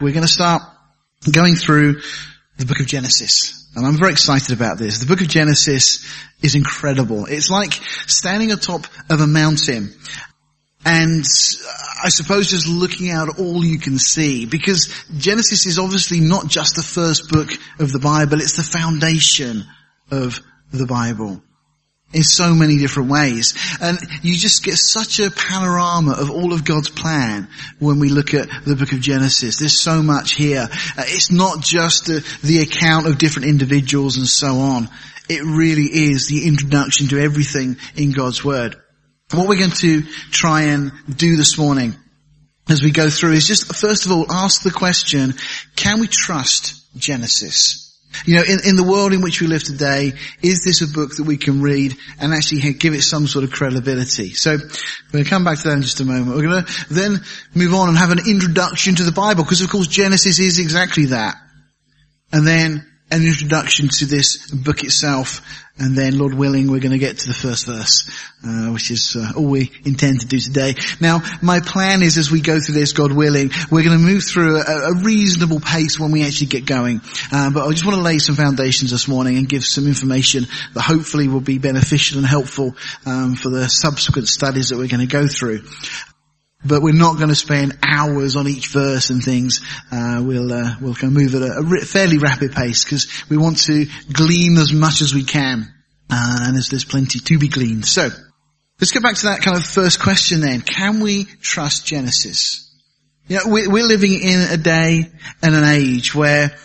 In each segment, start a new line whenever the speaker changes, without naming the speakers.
We're going to start going through the book of Genesis. And I'm very excited about this. The book of Genesis is incredible. It's like standing atop of a mountain and I suppose just looking out all you can see because Genesis is obviously not just the first book of the Bible, it's the foundation of the Bible in so many different ways. And you just get such a panorama of all of God's plan when we look at the book of Genesis. There's so much here. Uh, it's not just the, the account of different individuals and so on. It really is the introduction to everything in God's Word. What we're going to try and do this morning as we go through is just first of all ask the question, can we trust Genesis? You know, in, in the world in which we live today, is this a book that we can read and actually give it some sort of credibility? So, we're going to come back to that in just a moment. We're going to then move on and have an introduction to the Bible, because of course Genesis is exactly that. And then an introduction to this book itself, and then, Lord willing, we're going to get to the first verse, uh, which is uh, all we intend to do today. Now, my plan is, as we go through this, God willing, we're going to move through a, a reasonable pace when we actually get going. Uh, but I just want to lay some foundations this morning and give some information that hopefully will be beneficial and helpful um, for the subsequent studies that we're going to go through but we're not going to spend hours on each verse and things. Uh, we'll uh, we'll kind of move at a, a fairly rapid pace because we want to glean as much as we can, uh, and there's there's plenty to be gleaned. So let's get back to that kind of first question then. Can we trust Genesis? You know, we're, we're living in a day and an age where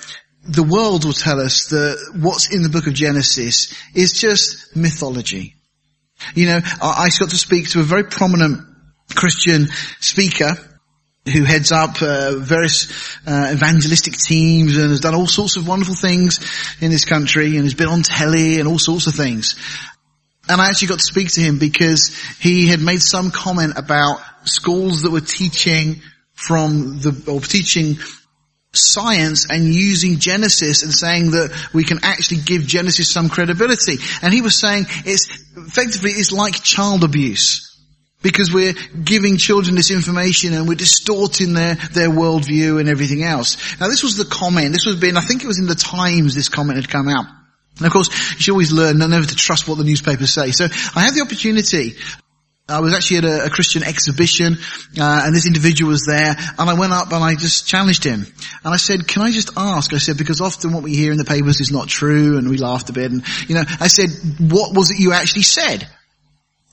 the world will tell us that what's in the book of Genesis is just mythology. You know, I, I got to speak to a very prominent Christian speaker who heads up uh, various uh, evangelistic teams and has done all sorts of wonderful things in this country and has been on telly and all sorts of things. And I actually got to speak to him because he had made some comment about schools that were teaching from the, or teaching science and using Genesis and saying that we can actually give Genesis some credibility. And he was saying it's effectively it's like child abuse. Because we're giving children this information and we're distorting their, their worldview and everything else. Now this was the comment, this was been, I think it was in the Times this comment had come out. And of course, you should always learn never to trust what the newspapers say. So I had the opportunity I was actually at a, a Christian exhibition, uh, and this individual was there, and I went up and I just challenged him. And I said, can I just ask? I said, because often what we hear in the papers is not true, and we laughed a bit, and, you know, I said, what was it you actually said?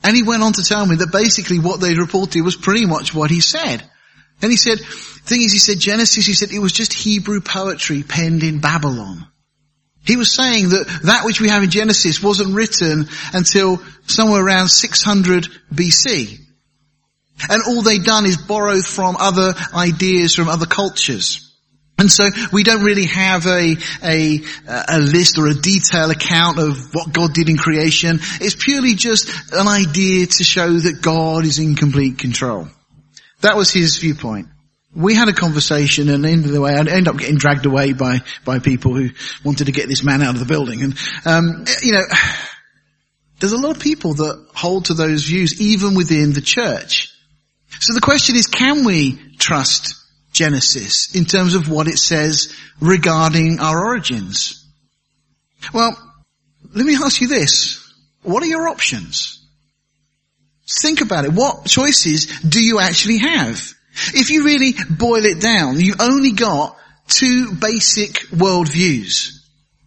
And he went on to tell me that basically what they reported was pretty much what he said. And he said, the thing is, he said Genesis, he said it was just Hebrew poetry penned in Babylon. He was saying that that which we have in Genesis wasn't written until somewhere around 600 BC. And all they'd done is borrow from other ideas from other cultures. And so we don't really have a, a, a list or a detailed account of what God did in creation. It's purely just an idea to show that God is in complete control. That was his viewpoint. We had a conversation and end of the way, I ended up getting dragged away by, by people who wanted to get this man out of the building. And, um, you know, there's a lot of people that hold to those views even within the church. So the question is, can we trust Genesis in terms of what it says regarding our origins? Well, let me ask you this. What are your options? Think about it. What choices do you actually have? If you really boil it down, you've only got two basic worldviews.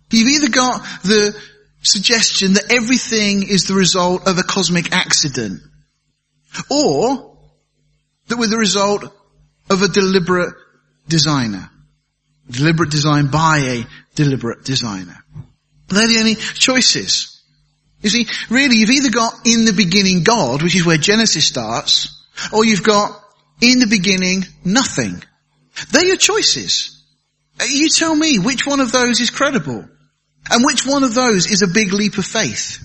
You've either got the suggestion that everything is the result of a cosmic accident, or that we're the result of a deliberate designer. Deliberate design by a deliberate designer. They're the only choices. You see, really you've either got in the beginning God, which is where Genesis starts, or you've got in the beginning nothing. They're your choices. Uh, you tell me which one of those is credible. And which one of those is a big leap of faith?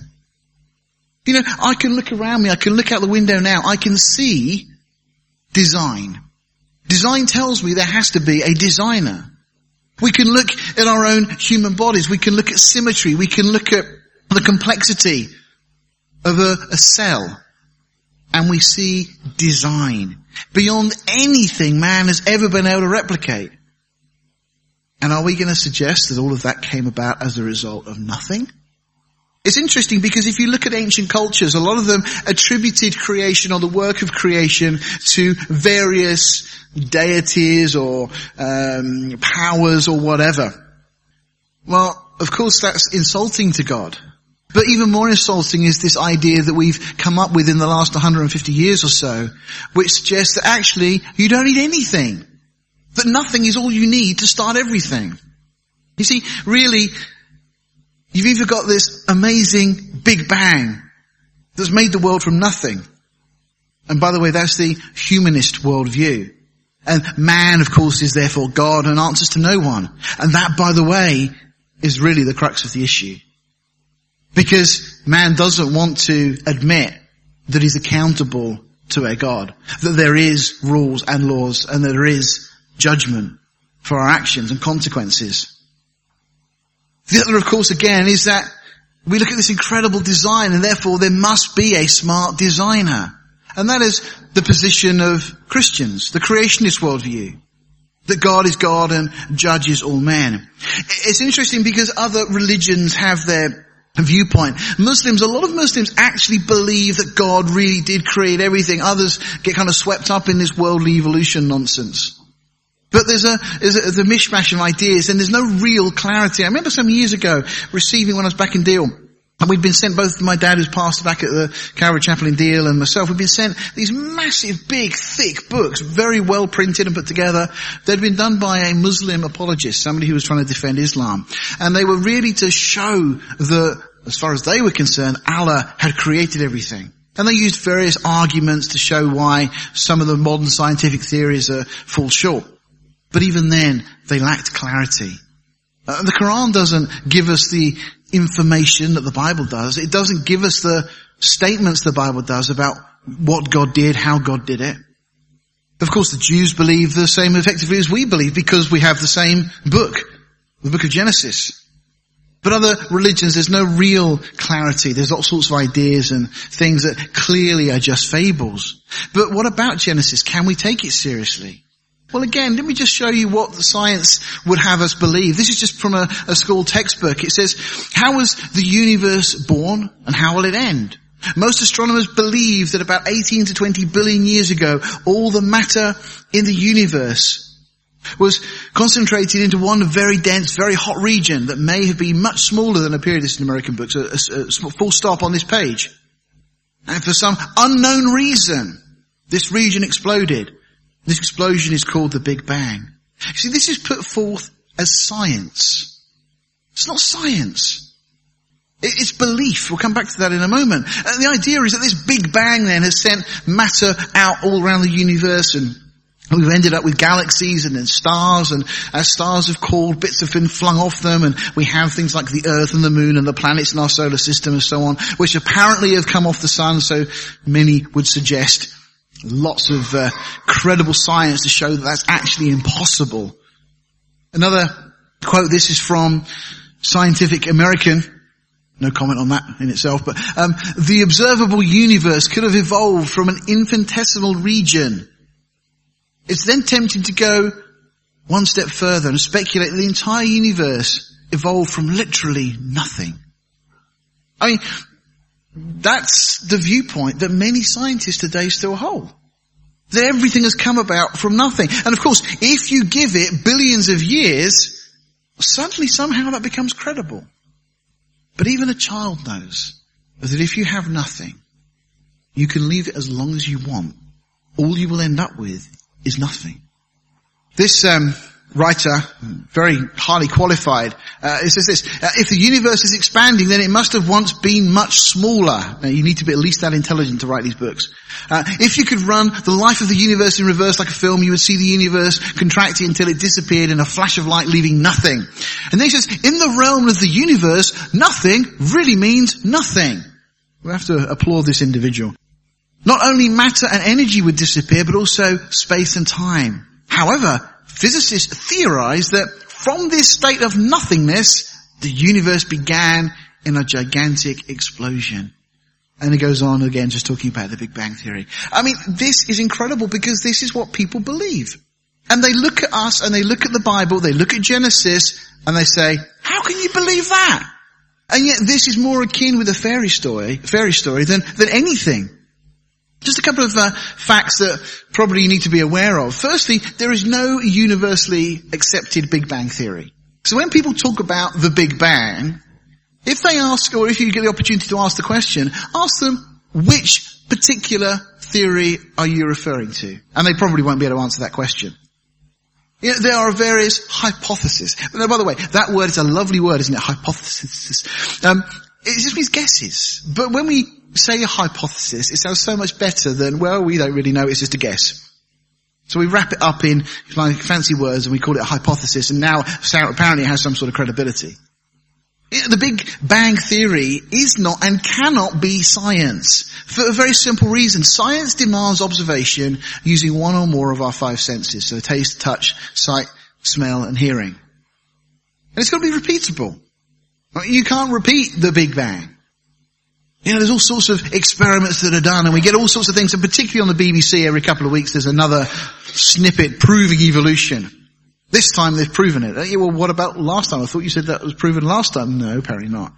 You know, I can look around me, I can look out the window now, I can see design. Design tells me there has to be a designer. We can look at our own human bodies. We can look at symmetry. We can look at the complexity of a, a cell. And we see design beyond anything man has ever been able to replicate. And are we going to suggest that all of that came about as a result of nothing? It's interesting because if you look at ancient cultures, a lot of them attributed creation or the work of creation to various deities or um, powers or whatever. Well, of course that's insulting to God. But even more insulting is this idea that we've come up with in the last 150 years or so, which suggests that actually you don't need anything. That nothing is all you need to start everything. You see, really, you've either got this amazing Big Bang that's made the world from nothing. And by the way, that's the humanist worldview. And man, of course, is therefore God and answers to no one. And that, by the way, is really the crux of the issue. Because man doesn't want to admit that he's accountable to a God. That there is rules and laws and that there is judgment for our actions and consequences. The other, of course, again, is that we look at this incredible design and therefore there must be a smart designer. And that is the position of Christians, the creationist worldview. That God is God and judges all men. It's interesting because other religions have their viewpoint. Muslims, a lot of Muslims actually believe that God really did create everything. Others get kind of swept up in this worldly evolution nonsense. But there's a, there's a, mishmash of ideas and there's no real clarity. I remember some years ago receiving when I was back in Deal, and we'd been sent, both my dad who's pastor back at the Calvary Chapel in Deal and myself, we'd been sent these massive, big, thick books, very well printed and put together. They'd been done by a Muslim apologist, somebody who was trying to defend Islam. And they were really to show that, as far as they were concerned, Allah had created everything. And they used various arguments to show why some of the modern scientific theories are, fall short. But even then, they lacked clarity. Uh, the Quran doesn't give us the information that the Bible does. It doesn't give us the statements the Bible does about what God did, how God did it. Of course, the Jews believe the same effectively as we believe because we have the same book, the book of Genesis. But other religions, there's no real clarity. There's all sorts of ideas and things that clearly are just fables. But what about Genesis? Can we take it seriously? Well again, let me just show you what the science would have us believe. This is just from a, a school textbook. It says, how was the universe born and how will it end? Most astronomers believe that about 18 to 20 billion years ago, all the matter in the universe was concentrated into one very dense, very hot region that may have been much smaller than appeared in American books, a, a, a full stop on this page. And for some unknown reason, this region exploded. This explosion is called the Big Bang. See, this is put forth as science. It's not science. It's belief. We'll come back to that in a moment. And the idea is that this Big Bang then has sent matter out all around the universe and We've ended up with galaxies and then stars and as stars have cooled, bits have been flung off them and we have things like the earth and the moon and the planets in our solar system and so on, which apparently have come off the sun, so many would suggest Lots of uh, credible science to show that that's actually impossible. Another quote, this is from Scientific American. No comment on that in itself, but um, the observable universe could have evolved from an infinitesimal region. It's then tempting to go one step further and speculate that the entire universe evolved from literally nothing. I mean, that's the viewpoint that many scientists today still hold. That everything has come about from nothing. And of course, if you give it billions of years, suddenly somehow that becomes credible. But even a child knows that if you have nothing, you can leave it as long as you want. All you will end up with is nothing. This um, writer, very highly qualified, uh, it says this, uh, if the universe is expanding, then it must have once been much smaller. Now, you need to be at least that intelligent to write these books. Uh, if you could run the life of the universe in reverse like a film, you would see the universe contracting until it disappeared in a flash of light, leaving nothing. And then he says, in the realm of the universe, nothing really means nothing. We have to applaud this individual. Not only matter and energy would disappear, but also space and time. However, physicists theorize that from this state of nothingness, the universe began in a gigantic explosion. And it goes on again just talking about the Big Bang Theory. I mean, this is incredible because this is what people believe. And they look at us and they look at the Bible, they look at Genesis and they say, how can you believe that? And yet this is more akin with a fairy story, fairy story than, than anything. Just a couple of uh, facts that probably you need to be aware of. Firstly, there is no universally accepted Big Bang theory. So when people talk about the Big Bang, if they ask, or if you get the opportunity to ask the question, ask them which particular theory are you referring to? And they probably won't be able to answer that question. You know, there are various hypotheses. Now, by the way, that word is a lovely word, isn't it? Hypothesis. Um, it just means guesses. But when we say a hypothesis, it sounds so much better than, well, we don't really know, it's just a guess. So we wrap it up in like fancy words and we call it a hypothesis and now apparently it has some sort of credibility. The Big Bang Theory is not and cannot be science for a very simple reason. Science demands observation using one or more of our five senses. So taste, touch, sight, smell and hearing. And it's got to be repeatable. You can't repeat the Big Bang. You know, there's all sorts of experiments that are done and we get all sorts of things and particularly on the BBC every couple of weeks there's another snippet proving evolution. This time they've proven it. Yeah, well, what about last time? I thought you said that was proven last time. No, apparently not.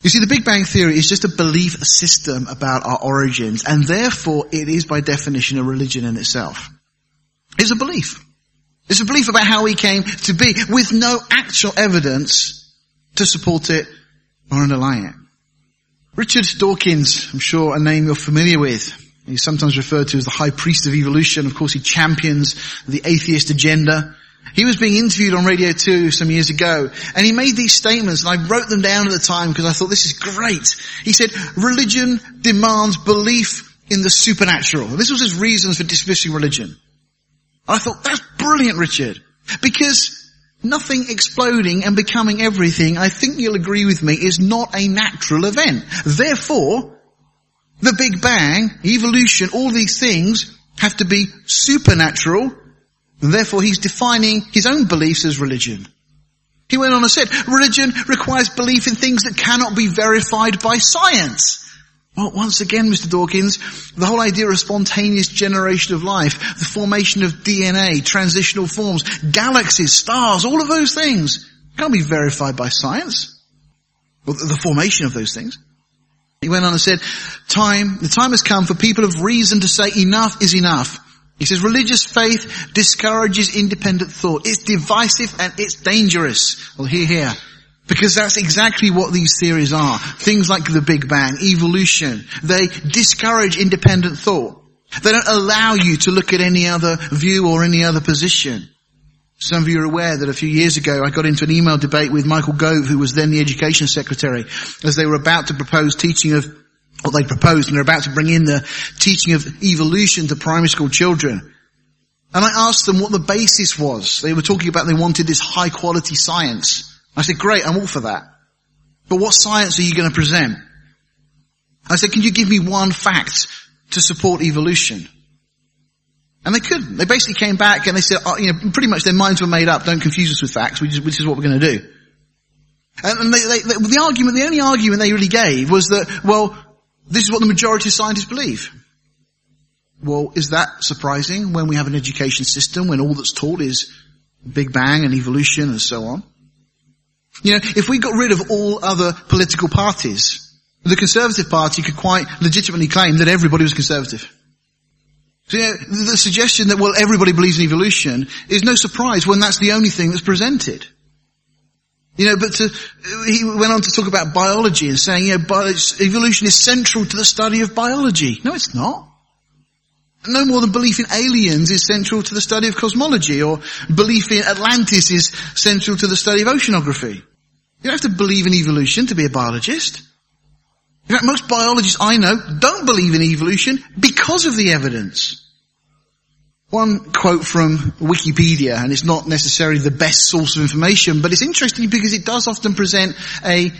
You see, the Big Bang Theory is just a belief system about our origins, and therefore it is by definition a religion in itself. It's a belief. It's a belief about how we came to be, with no actual evidence to support it or underlie it. Richard Dawkins, I'm sure a name you're familiar with. He's sometimes referred to as the high priest of evolution. Of course, he champions the atheist agenda. He was being interviewed on Radio 2 some years ago, and he made these statements, and I wrote them down at the time because I thought this is great. He said, religion demands belief in the supernatural. This was his reasons for dismissing religion. I thought, that's brilliant, Richard. Because nothing exploding and becoming everything, I think you'll agree with me, is not a natural event. Therefore, the Big Bang, evolution, all these things have to be supernatural, therefore he's defining his own beliefs as religion. He went on and said, religion requires belief in things that cannot be verified by science. Well, once again, Mr. Dawkins, the whole idea of spontaneous generation of life, the formation of DNA, transitional forms, galaxies, stars, all of those things can't be verified by science. Well, the formation of those things. He went on and said, time, the time has come for people of reason to say enough is enough. He says religious faith discourages independent thought. It's divisive and it's dangerous. Well, hear, here. Because that's exactly what these theories are. Things like the Big Bang, evolution. They discourage independent thought. They don't allow you to look at any other view or any other position. Some of you are aware that a few years ago I got into an email debate with Michael Gove, who was then the education secretary, as they were about to propose teaching of, what they proposed, and they're about to bring in the teaching of evolution to primary school children. And I asked them what the basis was. They were talking about they wanted this high quality science. I said, great, I'm all for that. But what science are you going to present? I said, can you give me one fact to support evolution? And they couldn't. They basically came back and they said, oh, you know, pretty much their minds were made up. Don't confuse us with facts, which is, which is what we're going to do. And they, they, they, the argument, the only argument they really gave was that, well, this is what the majority of scientists believe. Well, is that surprising when we have an education system when all that's taught is Big Bang and evolution and so on? You know, if we got rid of all other political parties, the Conservative Party could quite legitimately claim that everybody was conservative. So, you know, the suggestion that, well, everybody believes in evolution is no surprise when that's the only thing that's presented. You know, but to, he went on to talk about biology and saying, you know, evolution is central to the study of biology. No, it's not. No more than belief in aliens is central to the study of cosmology or belief in Atlantis is central to the study of oceanography. You don't have to believe in evolution to be a biologist. In fact, most biologists I know don't believe in evolution because of the evidence. One quote from Wikipedia, and it's not necessarily the best source of information, but it's interesting because it does often present a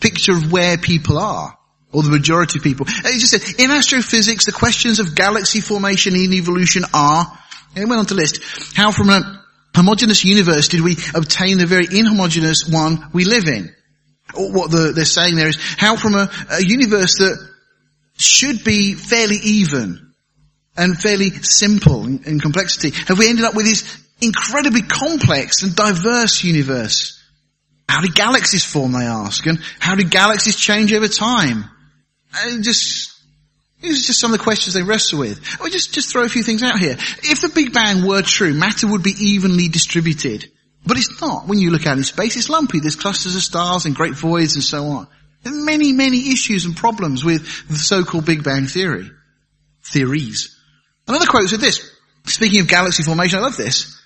picture of where people are, or the majority of people. It just said, in astrophysics, the questions of galaxy formation and evolution are, and it went on to list, how from a homogeneous universe did we obtain the very inhomogeneous one we live in? what the, they're saying there is how from a, a universe that should be fairly even, and fairly simple in, in complexity? Have we ended up with this incredibly complex and diverse universe? How did galaxies form, they ask, and how did galaxies change over time? And just, these are just some of the questions they wrestle with. I'll just, just throw a few things out here. If the Big Bang were true, matter would be evenly distributed. But it's not. When you look out in space, it's lumpy. There's clusters of stars and great voids and so on. There are many, many issues and problems with the so-called Big Bang theory. Theories. Another quote said this. Speaking of galaxy formation, I love this.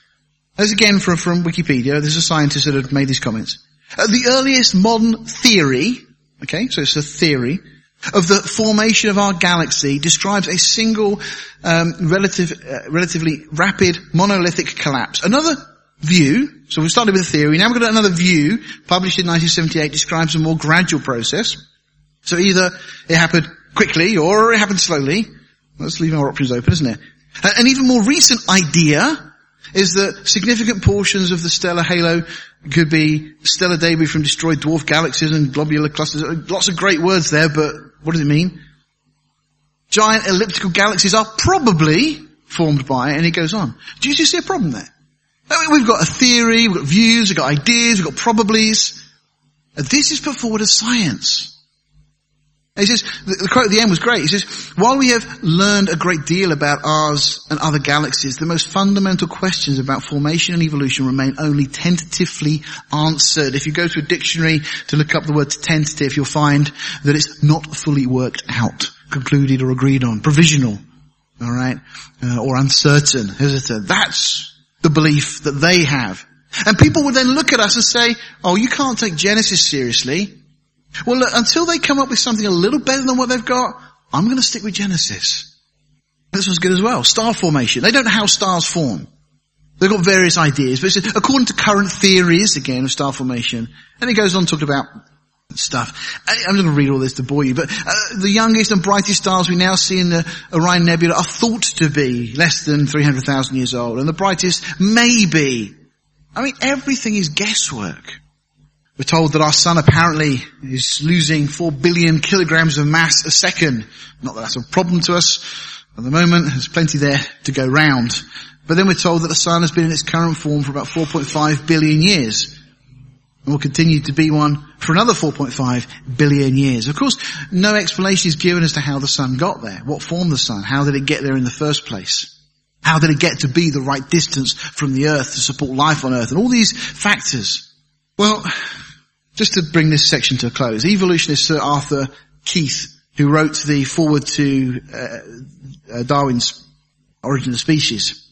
This again from, from Wikipedia. There's a scientist that had made these comments. Uh, the earliest modern theory, okay, so it's a theory, of the formation of our galaxy describes a single, um, relative, uh, relatively rapid monolithic collapse. Another view, so we started with a theory, now we've got another view, published in 1978, describes a more gradual process. So either it happened quickly or it happened slowly. Let's leave our options open, isn't it? An even more recent idea is that significant portions of the stellar halo could be stellar debris from destroyed dwarf galaxies and globular clusters. Lots of great words there, but what does it mean? Giant elliptical galaxies are probably formed by, and it goes on. Do you see a problem there? We've got a theory, we've got views, we've got ideas, we've got probablys. This is put forward as science. He says, the quote at the end was great. He says, while we have learned a great deal about ours and other galaxies, the most fundamental questions about formation and evolution remain only tentatively answered. If you go to a dictionary to look up the word tentative, you'll find that it's not fully worked out, concluded or agreed on, provisional, alright, uh, or uncertain, hesitant. That's the belief that they have. And people would then look at us and say, oh, you can't take Genesis seriously. Well, look, until they come up with something a little better than what they've got, I'm going to stick with Genesis. This was good as well. Star formation. They don't know how stars form. They've got various ideas, but according to current theories, again, of star formation, and it goes on to talk about stuff. I'm not going to read all this to bore you, but uh, the youngest and brightest stars we now see in the Orion Nebula are thought to be less than 300,000 years old, and the brightest may be. I mean, everything is guesswork. We're told that our sun apparently is losing 4 billion kilograms of mass a second. Not that that's a problem to us at the moment. There's plenty there to go round. But then we're told that the sun has been in its current form for about 4.5 billion years and will continue to be one for another 4.5 billion years. Of course, no explanation is given as to how the sun got there. What formed the sun? How did it get there in the first place? How did it get to be the right distance from the earth to support life on earth? And all these factors. Well, just to bring this section to a close, evolutionist Sir Arthur Keith, who wrote the foreword to uh, uh, Darwin's Origin of Species,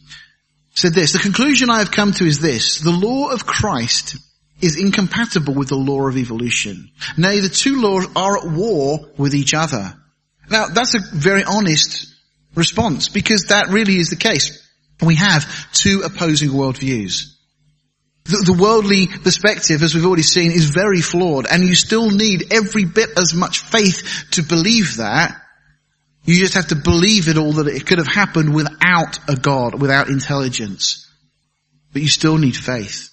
said this, the conclusion I have come to is this, the law of Christ is incompatible with the law of evolution. Nay, the two laws are at war with each other. Now, that's a very honest response because that really is the case. We have two opposing worldviews. The, the, worldly perspective, as we've already seen, is very flawed and you still need every bit as much faith to believe that. You just have to believe it all that it could have happened without a God, without intelligence. But you still need faith.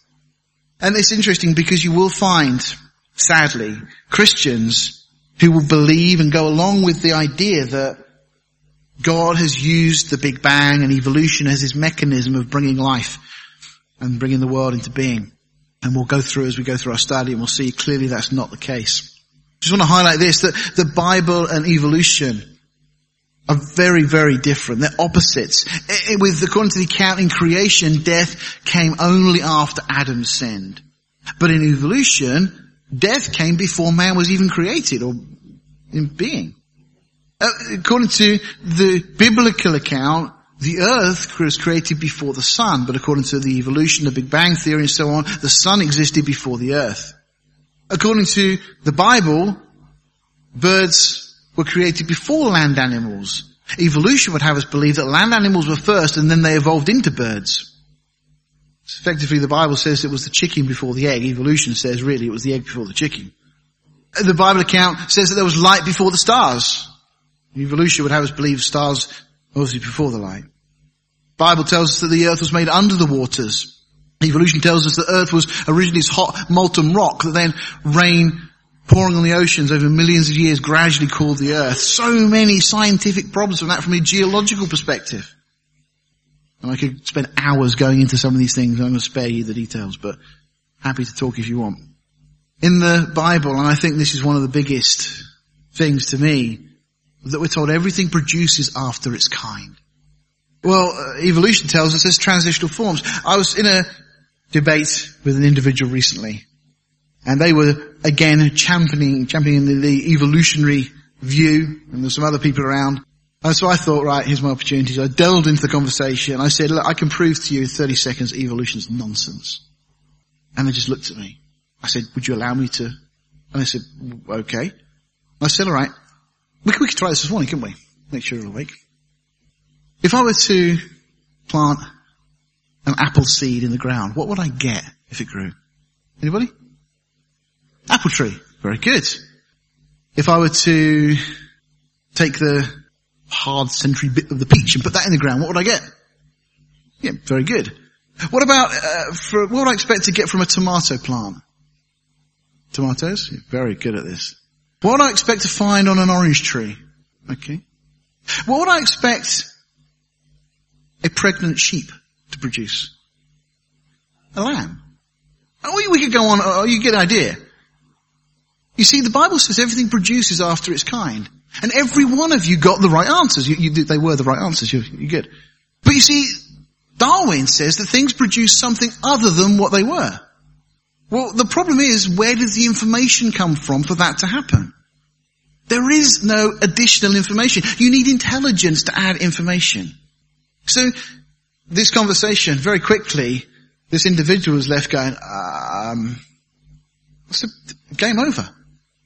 And it's interesting because you will find, sadly, Christians who will believe and go along with the idea that God has used the Big Bang and evolution as his mechanism of bringing life and bringing the world into being. And we'll go through as we go through our study and we'll see clearly that's not the case. Just want to highlight this, that the Bible and evolution are very, very different. They're opposites. it With, according to the account in creation, death came only after Adam sinned. But in evolution, death came before man was even created or in being. Uh, according to the biblical account, the earth was created before the sun, but according to the evolution, the Big Bang theory and so on, the sun existed before the earth. According to the Bible, birds were created before land animals. Evolution would have us believe that land animals were first and then they evolved into birds. Effectively, the Bible says it was the chicken before the egg. Evolution says really it was the egg before the chicken. The Bible account says that there was light before the stars. Evolution would have us believe stars obviously before the light. Bible tells us that the earth was made under the waters. Evolution tells us that earth was originally this hot molten rock that then rain pouring on the oceans over millions of years gradually cooled the earth. So many scientific problems from that from a geological perspective. And I could spend hours going into some of these things. I'm going to spare you the details, but happy to talk if you want. In the Bible, and I think this is one of the biggest things to me, that we're told everything produces after its kind. Well, uh, evolution tells us there's transitional forms. I was in a debate with an individual recently, and they were again championing, championing the, the evolutionary view, and there's some other people around. And so I thought, right, here's my opportunity. So I delved into the conversation. I said, look, I can prove to you in 30 seconds evolution's nonsense. And they just looked at me. I said, would you allow me to? And they said, okay. I said, alright, we, we could try this this morning, couldn't we? Make sure you're awake. If I were to plant an apple seed in the ground, what would I get if it grew? Anybody? Apple tree. Very good. If I were to take the hard century bit of the peach and put that in the ground, what would I get? Yeah, very good. What about, uh, for, what would I expect to get from a tomato plant? Tomatoes? You're very good at this. What would I expect to find on an orange tree? Okay. What would I expect a pregnant sheep to produce? A lamb. Oh, we could go on, oh, you get an idea. You see, the Bible says everything produces after its kind. And every one of you got the right answers. You, you, they were the right answers. You're, you're good. But you see, Darwin says that things produce something other than what they were. Well, the problem is, where does the information come from for that to happen? There is no additional information. You need intelligence to add information. So, this conversation, very quickly, this individual was left going, um, so game over.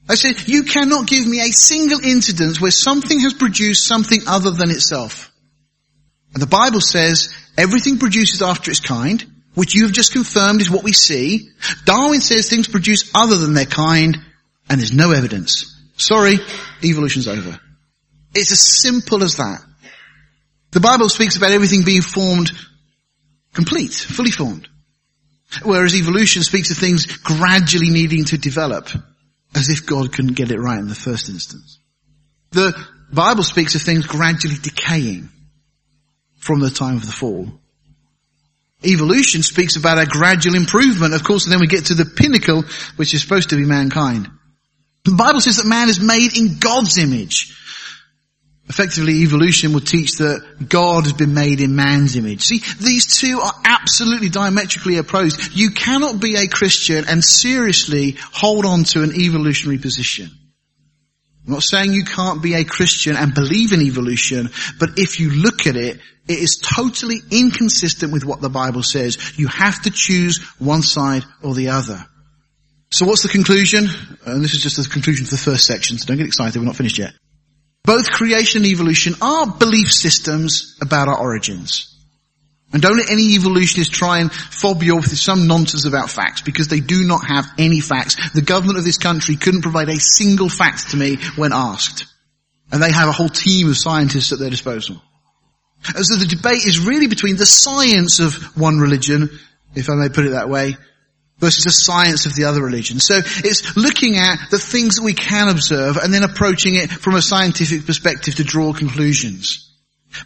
I said, you cannot give me a single incident where something has produced something other than itself. And the Bible says everything produces after its kind, which you have just confirmed is what we see. Darwin says things produce other than their kind, and there's no evidence. Sorry, evolution's over. It's as simple as that. The Bible speaks about everything being formed complete, fully formed. Whereas evolution speaks of things gradually needing to develop as if God couldn't get it right in the first instance. The Bible speaks of things gradually decaying from the time of the fall. Evolution speaks about a gradual improvement, of course, and then we get to the pinnacle, which is supposed to be mankind. The Bible says that man is made in God's image. Effectively, evolution would teach that God has been made in man's image. See, these two are absolutely diametrically opposed. You cannot be a Christian and seriously hold on to an evolutionary position. I'm not saying you can't be a Christian and believe in evolution, but if you look at it, it is totally inconsistent with what the Bible says. You have to choose one side or the other. So what's the conclusion? And this is just the conclusion for the first section, so don't get excited, we're not finished yet. Both creation and evolution are belief systems about our origins. And don't let any evolutionist try and fob you off with some nonsense about facts because they do not have any facts. The government of this country couldn't provide a single fact to me when asked. And they have a whole team of scientists at their disposal. And so the debate is really between the science of one religion, if I may put it that way, versus the science of the other religions. So it's looking at the things that we can observe and then approaching it from a scientific perspective to draw conclusions.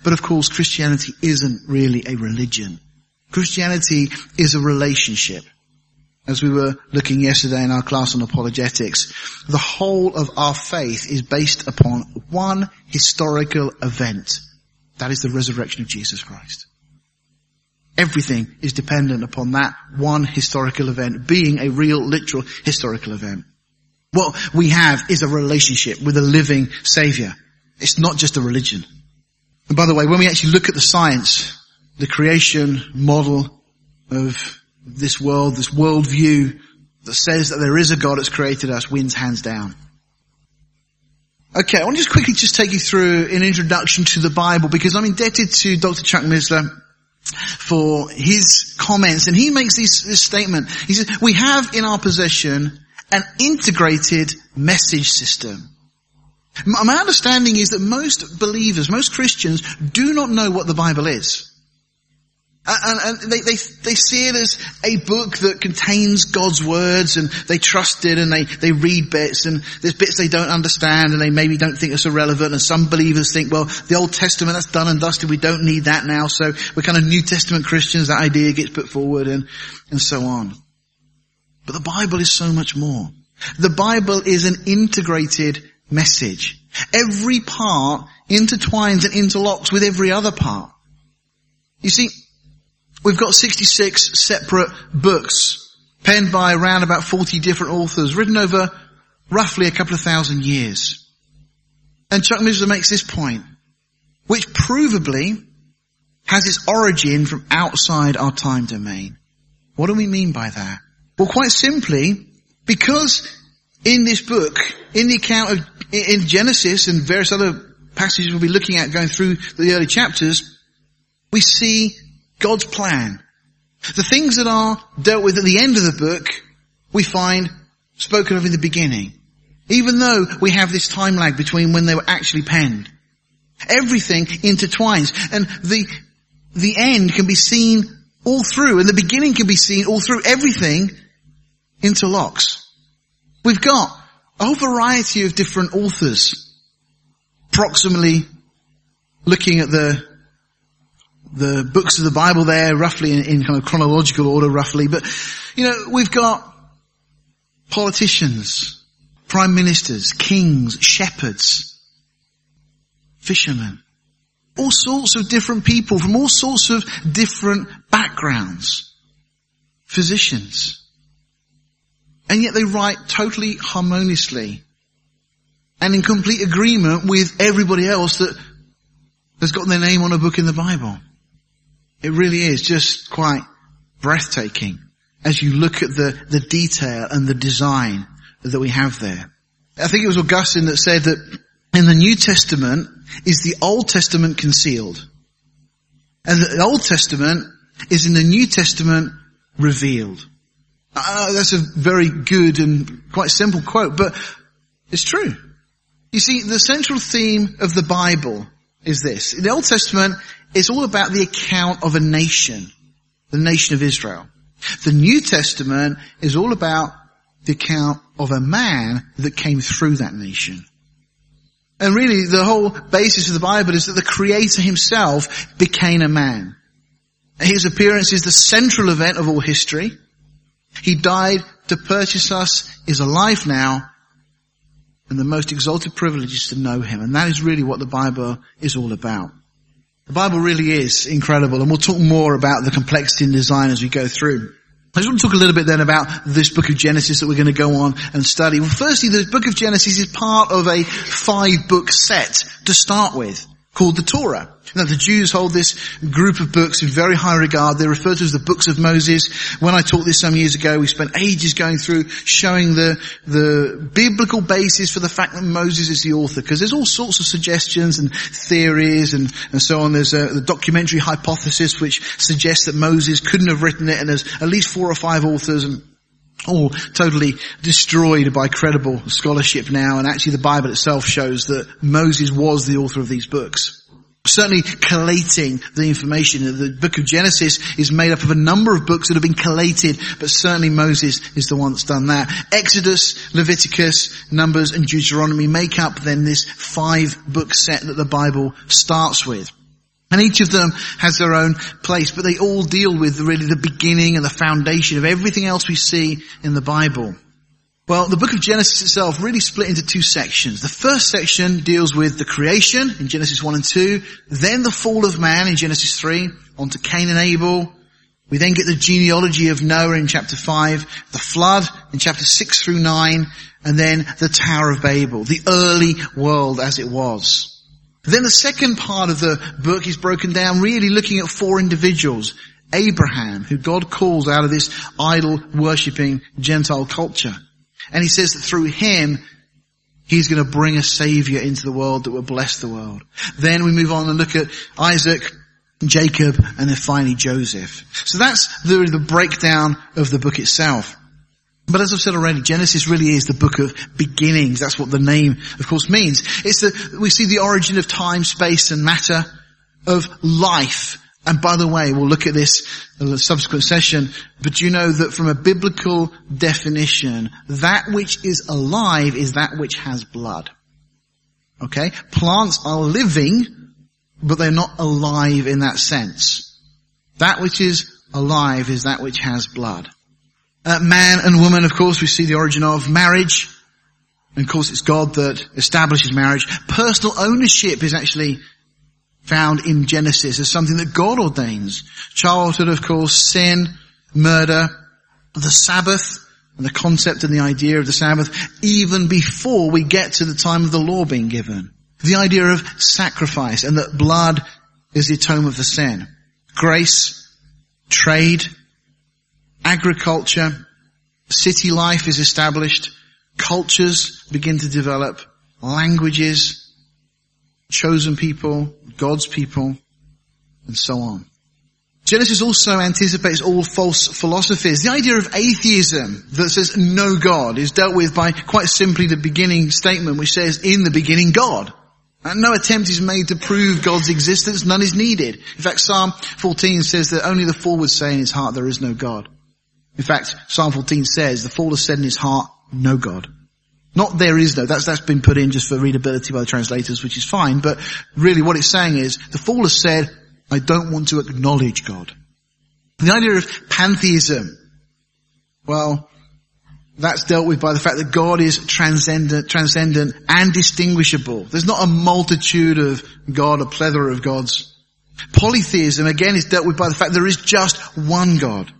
But of course Christianity isn't really a religion. Christianity is a relationship. As we were looking yesterday in our class on apologetics, the whole of our faith is based upon one historical event. That is the resurrection of Jesus Christ. Everything is dependent upon that one historical event being a real, literal historical event. What we have is a relationship with a living Savior. It's not just a religion. And by the way, when we actually look at the science, the creation model of this world, this worldview that says that there is a God that's created us wins hands down. Okay, I want to just quickly just take you through an introduction to the Bible because I'm indebted to Dr. Chuck Missler for his comments and he makes this, this statement. He says, we have in our possession an integrated message system. My understanding is that most believers, most Christians do not know what the Bible is. And, and, they, they, they see it as a book that contains God's words and they trust it and they, they read bits and there's bits they don't understand and they maybe don't think it's so relevant and some believers think, well, the Old Testament, that's done and dusted, we don't need that now, so we're kind of New Testament Christians, that idea gets put forward and, and so on. But the Bible is so much more. The Bible is an integrated message. Every part intertwines and interlocks with every other part. You see, we've got 66 separate books penned by around about 40 different authors written over roughly a couple of thousand years. And Chuck Missler makes this point, which provably has its origin from outside our time domain. What do we mean by that? Well, quite simply, because in this book, in the account of, in Genesis and various other passages we'll be looking at going through the early chapters, we see God's plan. The things that are dealt with at the end of the book, we find spoken of in the beginning. Even though we have this time lag between when they were actually penned. Everything intertwines and the, the end can be seen all through and the beginning can be seen all through. Everything interlocks. We've got a whole variety of different authors approximately looking at the the books of the Bible there, roughly in, in kind of chronological order, roughly. But you know, we've got politicians, prime ministers, kings, shepherds, fishermen, all sorts of different people from all sorts of different backgrounds, physicians. And yet they write totally harmoniously and in complete agreement with everybody else that has got their name on a book in the Bible. It really is just quite breathtaking as you look at the, the detail and the design that we have there. I think it was Augustine that said that in the New Testament is the Old Testament concealed. And the Old Testament is in the New Testament revealed. Uh, that's a very good and quite simple quote, but it's true. You see, the central theme of the Bible is this. The Old Testament, it's all about the account of a nation, the nation of Israel. The New Testament is all about the account of a man that came through that nation. And really, the whole basis of the Bible is that the Creator himself became a man. His appearance is the central event of all history. He died to purchase us, is alive now, and the most exalted privilege is to know Him. And that is really what the Bible is all about. The Bible really is incredible, and we'll talk more about the complexity and design as we go through. I just want to talk a little bit then about this book of Genesis that we're going to go on and study. Well, firstly, the book of Genesis is part of a five book set to start with called the Torah. Now the Jews hold this group of books in very high regard. They're referred to as the books of Moses. When I taught this some years ago, we spent ages going through showing the, the biblical basis for the fact that Moses is the author. Because there's all sorts of suggestions and theories and, and so on. There's a, the documentary hypothesis which suggests that Moses couldn't have written it and there's at least four or five authors and all totally destroyed by credible scholarship now and actually the Bible itself shows that Moses was the author of these books. Certainly collating the information. The book of Genesis is made up of a number of books that have been collated, but certainly Moses is the one that's done that. Exodus, Leviticus, Numbers and Deuteronomy make up then this five book set that the Bible starts with. And each of them has their own place, but they all deal with really the beginning and the foundation of everything else we see in the Bible. Well, the book of Genesis itself really split into two sections. The first section deals with the creation in Genesis 1 and 2, then the fall of man in Genesis 3, on to Cain and Abel. We then get the genealogy of Noah in chapter 5, the flood in chapter 6 through 9, and then the Tower of Babel, the early world as it was. Then the second part of the book is broken down really looking at four individuals. Abraham, who God calls out of this idol worshipping Gentile culture. And he says that through him, he's going to bring a savior into the world that will bless the world. Then we move on and look at Isaac, Jacob, and then finally Joseph. So that's the, the breakdown of the book itself. But as I've said already, Genesis really is the book of beginnings. That's what the name, of course, means. It's the, we see the origin of time, space, and matter, of life, And by the way, we'll look at this in a subsequent session, but you know that from a biblical definition, that which is alive is that which has blood. Okay? Plants are living, but they're not alive in that sense. That which is alive is that which has blood. Uh, man and woman, of course, we see the origin of marriage. And of course, it's God that establishes marriage. Personal ownership is actually found in Genesis as something that God ordains. Childhood, of course, sin, murder, the Sabbath, and the concept and the idea of the Sabbath, even before we get to the time of the law being given. The idea of sacrifice and that blood is the atonement for sin. Grace, trade, agriculture, city life is established, cultures begin to develop, languages, chosen people, God's people, and so on. Genesis also anticipates all false philosophies. The idea of atheism that says no God is dealt with by quite simply the beginning statement which says in the beginning God. And no attempt is made to prove God's existence, none is needed. In fact, Psalm 14 says that only the fool would say in his heart there is no God. In fact, Psalm 14 says the fool has said in his heart, no God. Not there is no, that's, that's been put in just for readability by the translators, which is fine, but really what it's saying is, the fool has said, I don't want to acknowledge God. The idea of pantheism, well, that's dealt with by the fact that God is transcendent, transcendent and distinguishable. There's not a multitude of God, a plethora of gods. Polytheism again is dealt with by the fact there is just one God.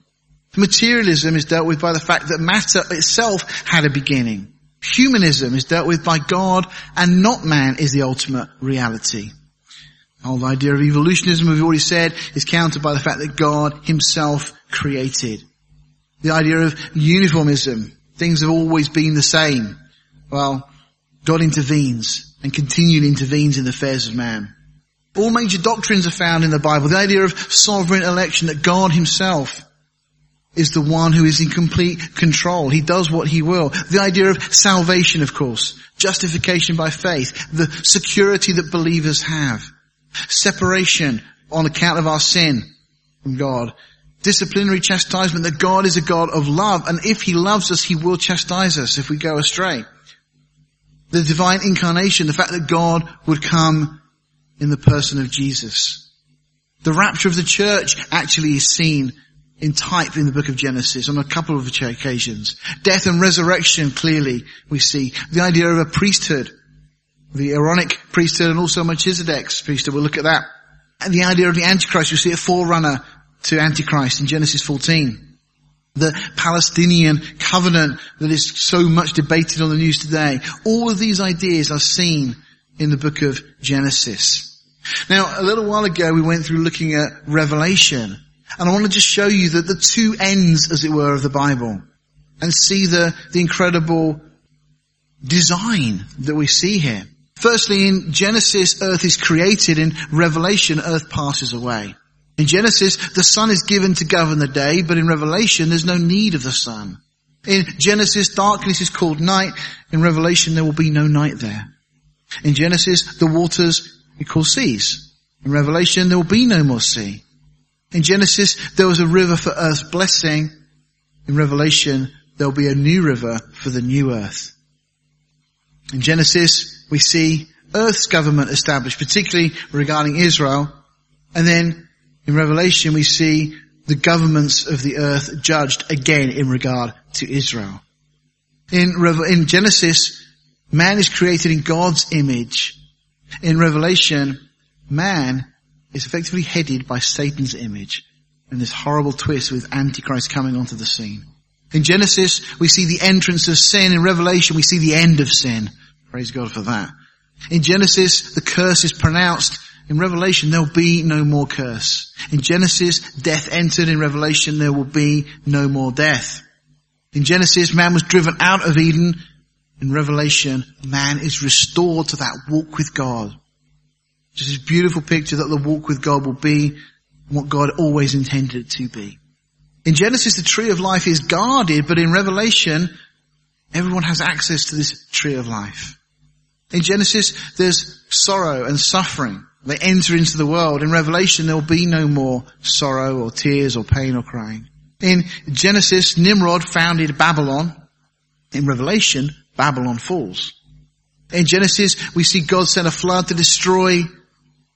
Materialism is dealt with by the fact that matter itself had a beginning. Humanism is dealt with by God and not man is the ultimate reality. The whole idea of evolutionism, we've already said, is countered by the fact that God himself created. The idea of uniformism, things have always been the same. Well, God intervenes and continually intervenes in the affairs of man. All major doctrines are found in the Bible. The idea of sovereign election, that God himself is the one who is in complete control. He does what he will. The idea of salvation, of course. Justification by faith. The security that believers have. Separation on account of our sin from God. Disciplinary chastisement that God is a God of love and if He loves us, He will chastise us if we go astray. The divine incarnation, the fact that God would come in the person of Jesus. The rapture of the church actually is seen in type in the book of Genesis on a couple of occasions. Death and resurrection clearly we see. The idea of a priesthood, the Aaronic priesthood and also Melchizedek's priesthood, we'll look at that. And the idea of the Antichrist, you see a forerunner to Antichrist in Genesis 14. The Palestinian covenant that is so much debated on the news today. All of these ideas are seen in the book of Genesis. Now, a little while ago we went through looking at Revelation and I want to just show you that the two ends, as it were, of the Bible and see the, the incredible design that we see here. Firstly, in Genesis, earth is created. In Revelation, earth passes away. In Genesis, the sun is given to govern the day, but in Revelation, there's no need of the sun. In Genesis, darkness is called night. In Revelation, there will be no night there. In Genesis, the waters call seas. In Revelation, there will be no more sea. In Genesis, there was a river for earth's blessing. In Revelation, there'll be a new river for the new earth. In Genesis, we see earth's government established, particularly regarding Israel. And then in Revelation, we see the governments of the earth judged again in regard to Israel. In, in Genesis, man is created in God's image. In Revelation, man is effectively headed by Satan's image and this horrible twist with Antichrist coming onto the scene. In Genesis, we see the entrance of sin. In Revelation, we see the end of sin. Praise God for that. In Genesis, the curse is pronounced. In Revelation, there will be no more curse. In Genesis, death entered. In Revelation, there will be no more death. In Genesis, man was driven out of Eden. In Revelation, man is restored to that walk with God just this beautiful picture that the walk with God will be what God always intended it to be. In Genesis, the tree of life is guarded, but in Revelation, everyone has access to this tree of life. In Genesis, there's sorrow and suffering. They enter into the world. In Revelation, there will be no more sorrow or tears or pain or crying. In Genesis, Nimrod founded Babylon. In Revelation, Babylon falls. In Genesis, we see God send a flood to destroy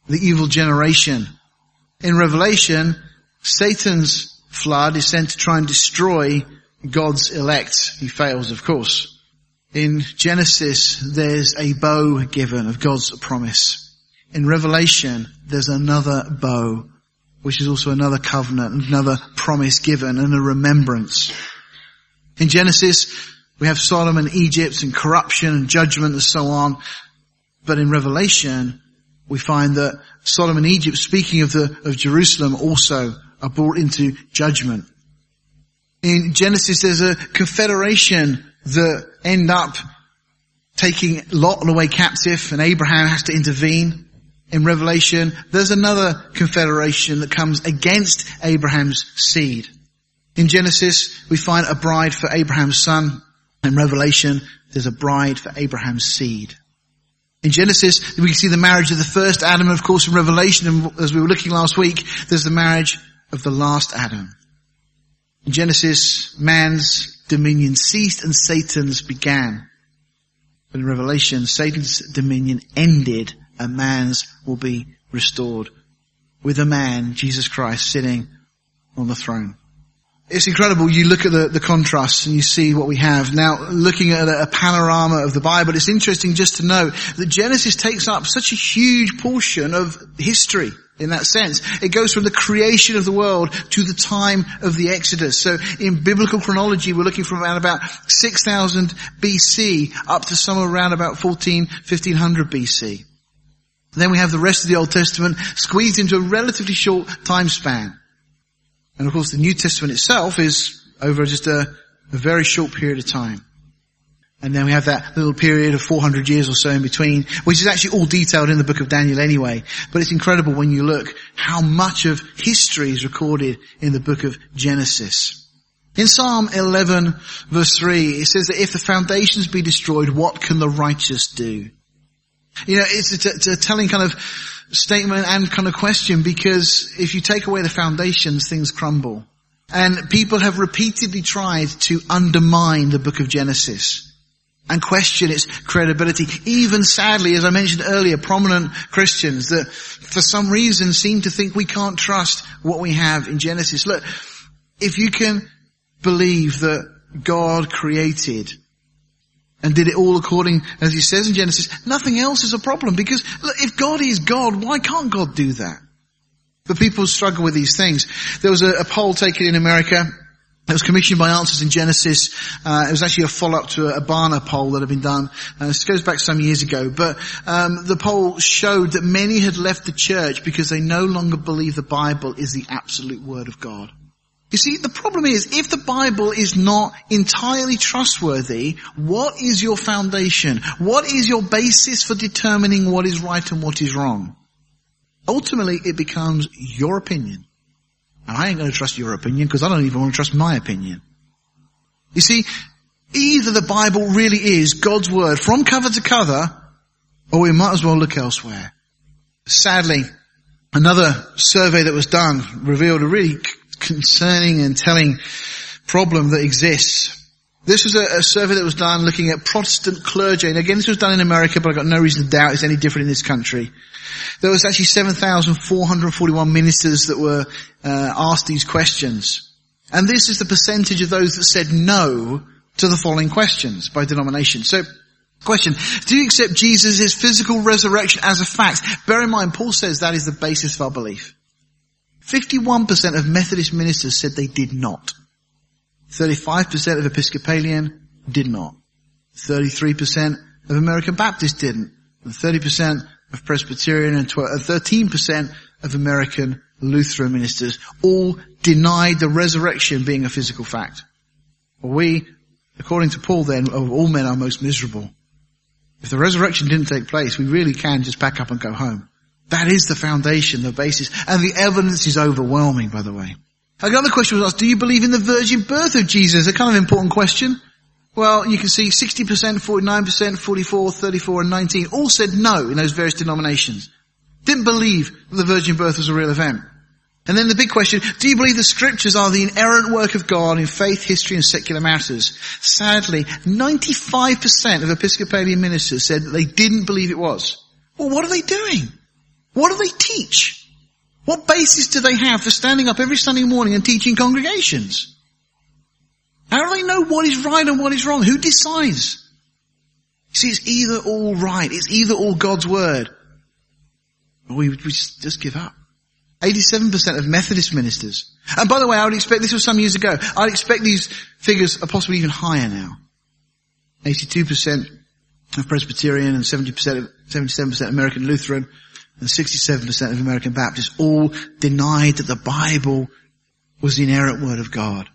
the evil generation. In Revelation, Satan's flood is sent to try and destroy God's elect. He fails, of course. In Genesis, there's a bow given of God's promise. In Revelation, there's another bow, which is also another covenant, another promise given, and a remembrance. In Genesis, we have Sodom and Egypt and corruption and judgment and so on. But in Revelation, we find that Sodom and Egypt, speaking of the, of Jerusalem, also are brought into judgment. In Genesis, there's a confederation that end up taking Lot away captive and Abraham has to intervene. In Revelation, there's another confederation that comes against Abraham's seed. In Genesis, we find a bride for Abraham's son. In Revelation, there's a bride for Abraham's seed. In Genesis, we can see the marriage of the first Adam, of course in Revelation, as we were looking last week, there's the marriage of the last Adam. In Genesis, man's dominion ceased and Satan's began. But in Revelation, Satan's dominion ended and man's will be restored with a man, Jesus Christ, sitting on the throne. It's incredible. You look at the, the contrasts and you see what we have. Now, looking at a, a, panorama of the Bible, it's interesting just to know that Genesis takes up such a huge portion of history in that sense. It goes from the creation of the world to the time of the Exodus. So in biblical chronology, we're looking from around about 6000 BC up to somewhere around about 14, 1500 BC. then we have the rest of the Old Testament squeezed into a relatively short time span. And of course the New Testament itself is over just a, a very short period of time. And then we have that little period of 400 years or so in between, which is actually all detailed in the book of Daniel anyway. But it's incredible when you look how much of history is recorded in the book of Genesis. In Psalm 11 verse 3, it says that if the foundations be destroyed, what can the righteous do? You know, it's a, it's a telling kind of statement and kind of question because if you take away the foundations, things crumble. And people have repeatedly tried to undermine the book of Genesis and question its credibility. Even sadly, as I mentioned earlier, prominent Christians that for some reason seem to think we can't trust what we have in Genesis. Look, if you can believe that God created and did it all according as he says in Genesis, nothing else is a problem because look, if God is God, why can't God do that? But people struggle with these things. There was a, a poll taken in America it was commissioned by Answers in Genesis. Uh, it was actually a follow-up to a, a Barna poll that had been done. Uh, this goes back some years ago. But um, the poll showed that many had left the church because they no longer believe the Bible is the absolute Word of God. You see, the problem is, if the Bible is not entirely trustworthy, what is your foundation? What is your basis for determining what is right and what is wrong? Ultimately, it becomes your opinion. And I ain't going to trust your opinion because I don't even want to trust my opinion. You see, either the Bible really is God's word from cover to cover, or we might as well look elsewhere. Sadly, another survey that was done revealed a really concerning and telling problem that exists. This was a, a, survey that was done looking at Protestant clergy. And again, this was done in America, but I've got no reason to doubt it's any different in this country. There was actually 7,441 ministers that were uh, asked these questions. And this is the percentage of those that said no to the following questions by denomination. So, question, do you accept Jesus' physical resurrection as a fact? Bear in mind, Paul says that is the basis of our belief. 51% of Methodist ministers said they did not. 35% of Episcopalian did not. 33% of American Baptists didn't. And 30% of Presbyterian and 13% uh, of American Lutheran ministers all denied the resurrection being a physical fact. Well, we, according to Paul then, of all men are most miserable. If the resurrection didn't take place, we really can just pack up and go home. That is the foundation, the basis, and the evidence is overwhelming, by the way. Another question was asked, do you believe in the virgin birth of Jesus? A kind of important question. Well, you can see 60%, 49%, 44, 34 and 19 all said no in those various denominations. Didn't believe that the virgin birth was a real event. And then the big question, do you believe the scriptures are the inerrant work of God in faith, history and secular matters? Sadly, 95% of Episcopalian ministers said they didn't believe it was. Well, what are they doing? What do they teach? What basis do they have for standing up every Sunday morning and teaching congregations? How do they know what is right and what is wrong? Who decides? You see, it's either all right, it's either all God's word, or we, we just give up. 87% of Methodist ministers. And by the way, I would expect, this was some years ago, I'd expect these figures are possibly even higher now. 82% of Presbyterian and 70% of, 77% American Lutheran and 67% of American Baptists all denied that the Bible was the inerrant word of God.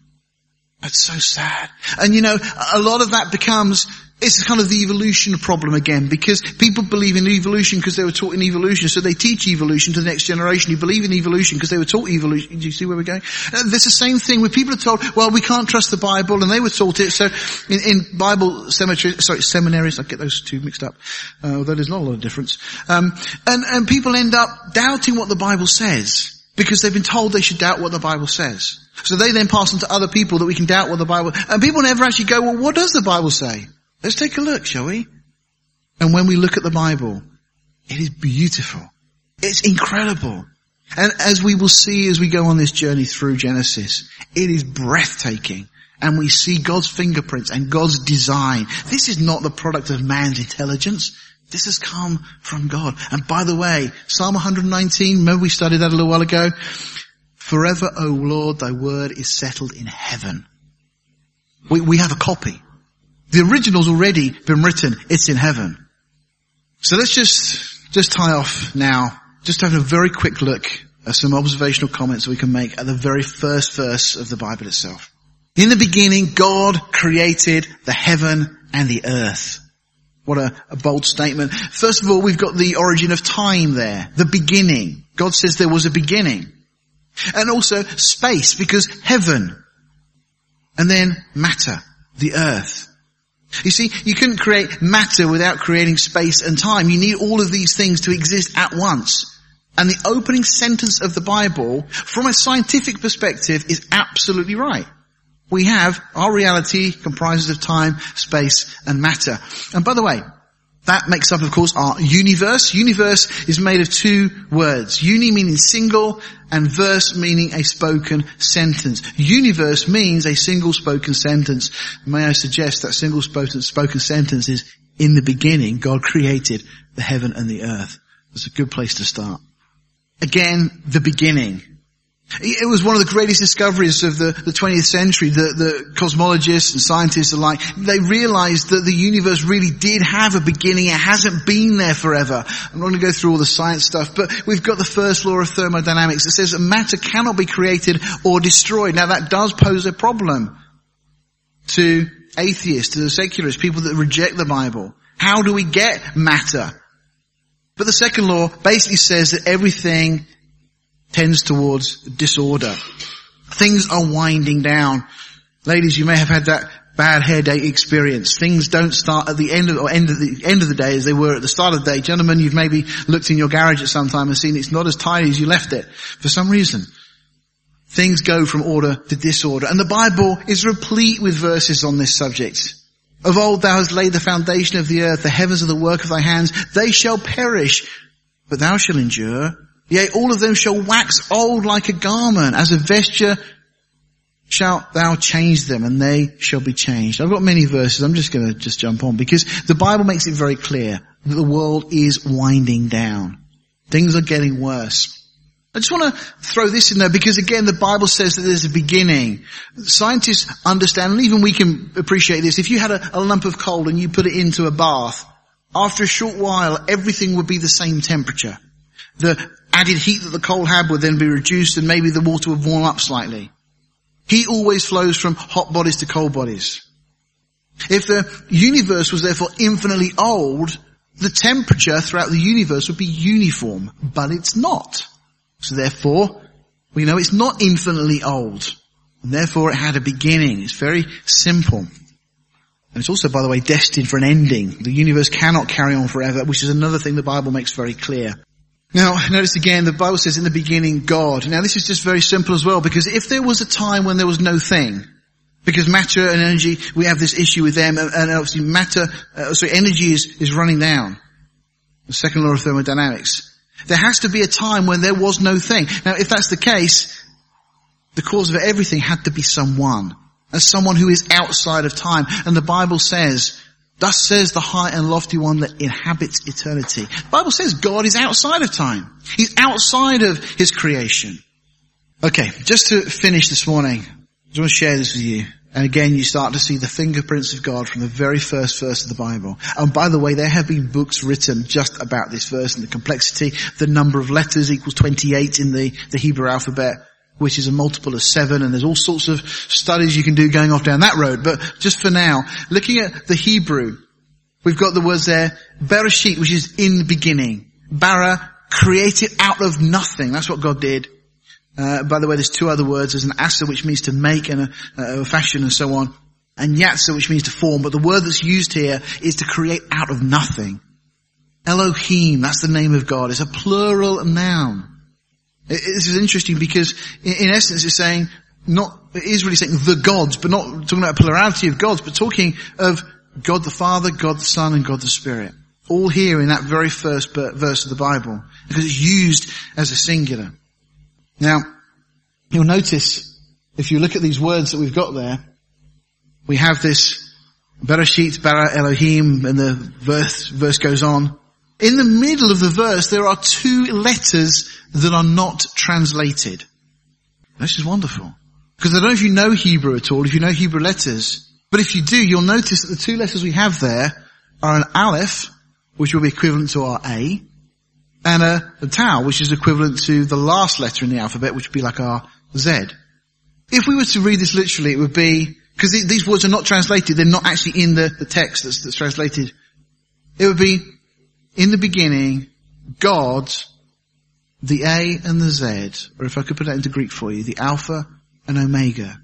That's so sad. And you know, a lot of that becomes it's kind of the evolution problem again because people believe in evolution because they were taught in evolution so they teach evolution to the next generation You believe in evolution because they were taught evolution. Do you see where we're going? Uh, there's the same thing where people are told, well we can't trust the Bible and they were taught it so in, in Bible cemetery, sorry, seminaries, I get those two mixed up, uh, although there's not a lot of difference. Um, and, and people end up doubting what the Bible says because they've been told they should doubt what the Bible says. So they then pass on to other people that we can doubt what the Bible, and people never actually go, well what does the Bible say? Let's take a look, shall we? And when we look at the Bible, it is beautiful. It's incredible. And as we will see as we go on this journey through Genesis, it is breathtaking. And we see God's fingerprints and God's design. This is not the product of man's intelligence. This has come from God. And by the way, Psalm 119, remember we studied that a little while ago? Forever, O Lord, thy word is settled in heaven. We, we have a copy. The original's already been written. It's in heaven. So let's just, just tie off now. Just have a very quick look at some observational comments we can make at the very first verse of the Bible itself. In the beginning, God created the heaven and the earth. What a, a, bold statement. First of all, we've got the origin of time there. The beginning. God says there was a beginning. And also space, because heaven. And then matter, the earth. You see, you couldn't create matter without creating space and time. You need all of these things to exist at once. And the opening sentence of the Bible, from a scientific perspective, is absolutely right. We have, our reality comprises of time, space, and matter. And by the way, that makes up, of course, our universe. Universe is made of two words. Uni meaning single and verse meaning a spoken sentence. Universe means a single spoken sentence. May I suggest that single spoken, sentence is in the beginning, God created the heaven and the earth. It's a good place to start. Again, the beginning. It was one of the greatest discoveries of the, the 20th century. The, the cosmologists and scientists alike, they realized that the universe really did have a beginning. It hasn't been there forever. I'm not going to go through all the science stuff, but we've got the first law of thermodynamics that says that matter cannot be created or destroyed. Now that does pose a problem to atheists, to the secularists, people that reject the Bible. How do we get matter? But the second law basically says that everything tends towards disorder. Things are winding down. Ladies, you may have had that bad hair day experience. Things don't start at the end of, or end of the end of the day as they were at the start of the day. Gentlemen, you've maybe looked in your garage at some time and seen it's not as tidy as you left it for some reason. Things go from order to disorder. And the Bible is replete with verses on this subject. Of old thou hast laid the foundation of the earth, the heavens are the work of thy hands, they shall perish, but thou shalt endure. Yea, all of them shall wax old like a garment, as a vesture shalt thou change them, and they shall be changed. I've got many verses, I'm just gonna just jump on, because the Bible makes it very clear that the world is winding down. Things are getting worse. I just want to throw this in there because again the Bible says that there's a beginning. Scientists understand and even we can appreciate this. If you had a, a lump of coal and you put it into a bath, after a short while everything would be the same temperature. The added heat that the coal had would then be reduced and maybe the water would warm up slightly. Heat always flows from hot bodies to cold bodies. If the universe was therefore infinitely old, the temperature throughout the universe would be uniform, but it's not. So therefore, we know it's not infinitely old. And therefore it had a beginning. It's very simple. And it's also, by the way, destined for an ending. The universe cannot carry on forever, which is another thing the Bible makes very clear. Now, notice again, the Bible says in the beginning, God. Now this is just very simple as well, because if there was a time when there was no thing, because matter and energy, we have this issue with them, and, obviously matter, uh, sorry, energy is, is running down. The second law of thermodynamics. There has to be a time when there was no thing. Now, if that's the case, the cause of everything had to be someone. As someone who is outside of time. And the Bible says Thus says the high and lofty one that inhabits eternity. The Bible says God is outside of time. He's outside of His creation. Okay, just to finish this morning, I just want to share this with you. And again, you start to see the fingerprints of God from the very first verse of the Bible. And by the way, there have been books written just about this verse and the complexity. The number of letters equals 28 in the, the Hebrew alphabet which is a multiple of seven, and there's all sorts of studies you can do going off down that road. But just for now, looking at the Hebrew, we've got the words there, Bereshit, which is in the beginning. Bara, created out of nothing. That's what God did. Uh, by the way, there's two other words. There's an asa, which means to make and a, a fashion and so on. And yatsa, which means to form. But the word that's used here is to create out of nothing. Elohim, that's the name of God. It's a plural noun. This is interesting because in essence it's saying not, it is really saying the gods, but not talking about a plurality of gods, but talking of God the Father, God the Son, and God the Spirit. All here in that very first verse of the Bible, because it's used as a singular. Now, you'll notice, if you look at these words that we've got there, we have this Bereshit, Bara Elohim, and the verse, verse goes on. In the middle of the verse, there are two letters that are not translated. This is wonderful. Because I don't know if you know Hebrew at all, if you know Hebrew letters, but if you do, you'll notice that the two letters we have there are an aleph, which will be equivalent to our A, and a, a tau, which is equivalent to the last letter in the alphabet, which would be like our Z. If we were to read this literally, it would be, because these words are not translated, they're not actually in the, the text that's, that's translated. It would be in the beginning, God, the A and the Z, or if I could put that into Greek for you, the Alpha and Omega,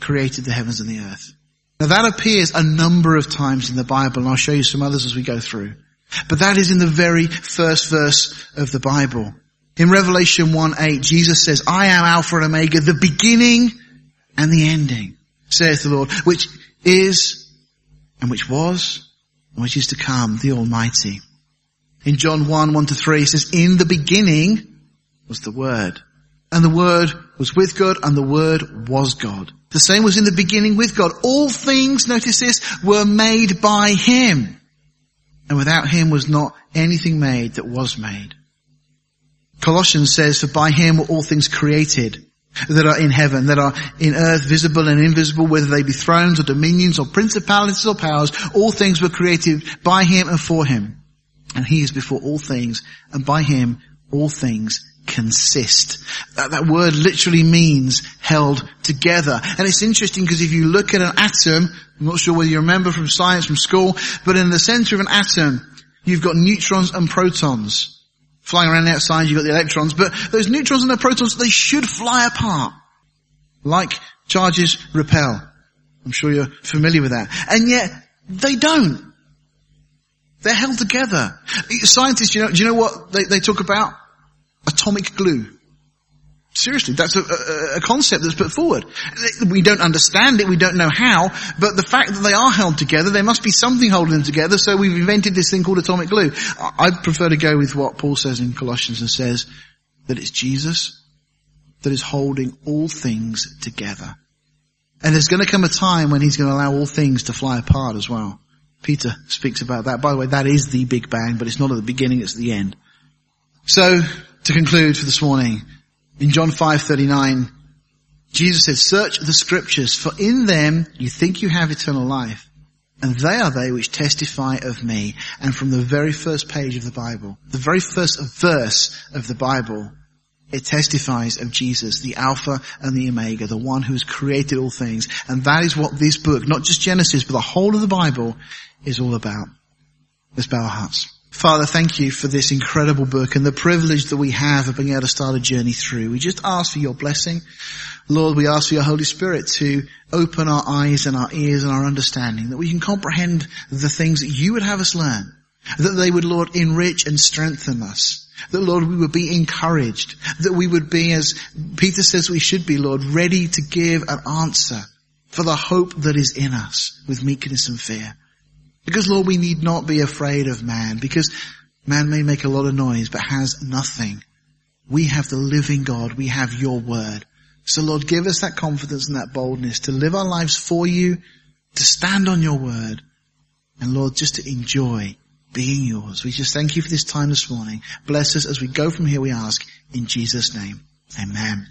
created the heavens and the earth. Now that appears a number of times in the Bible, and I'll show you some others as we go through. But that is in the very first verse of the Bible. In Revelation 1-8, Jesus says, I am Alpha and Omega, the beginning and the ending, saith the Lord, which is, and which was, and which is to come, the Almighty. In John 1, 1 to 3, it says, in the beginning was the Word. And the Word was with God and the Word was God. The same was in the beginning with God. All things, notice this, were made by Him. And without Him was not anything made that was made. Colossians says, for by Him were all things created that are in heaven, that are in earth, visible and invisible, whether they be thrones or dominions or principalities or powers, all things were created by Him and for Him and he is before all things, and by him all things consist. That, that word literally means held together. And it's interesting because if you look at an atom, I'm not sure whether you remember from science from school, but in the center of an atom, you've got neutrons and protons. Flying around the outside, you've got the electrons, but those neutrons and the protons, they should fly apart. Like charges repel. I'm sure you're familiar with that. And yet, they don't. They're held together. Scientists, you know, do you know what they, they talk about? Atomic glue. Seriously, that's a, a, a, concept that's put forward. We don't understand it, we don't know how, but the fact that they are held together, there must be something holding them together, so we've invented this thing called atomic glue. I prefer to go with what Paul says in Colossians and says that it's Jesus that is holding all things together. And there's going to come a time when he's going to allow all things to fly apart as well. Peter speaks about that. By the way, that is the Big Bang, but it's not at the beginning, it's at the end. So, to conclude for this morning, in John 5:39, Jesus said, "Search the scriptures, for in them you think you have eternal life, and they are they which testify of me." And from the very first page of the Bible, the very first verse of the Bible, it testifies of Jesus, the Alpha and the Omega, the one who has created all things. And that is what this book, not just Genesis, but the whole of the Bible, is all about. Let's bow our hearts. Father, thank you for this incredible book and the privilege that we have of being able to start a journey through. We just ask for your blessing. Lord, we ask for your Holy Spirit to open our eyes and our ears and our understanding, that we can comprehend the things that you would have us learn, that they would, Lord, enrich and strengthen us, That Lord, we would be encouraged. That we would be, as Peter says we should be, Lord, ready to give an answer for the hope that is in us with meekness and fear. Because Lord, we need not be afraid of man because man may make a lot of noise but has nothing. We have the living God. We have your word. So Lord, give us that confidence and that boldness to live our lives for you, to stand on your word, and Lord, just to enjoy being yours. We just thank you for this time this morning. Bless us as we go from here, we ask, in Jesus' name. Amen.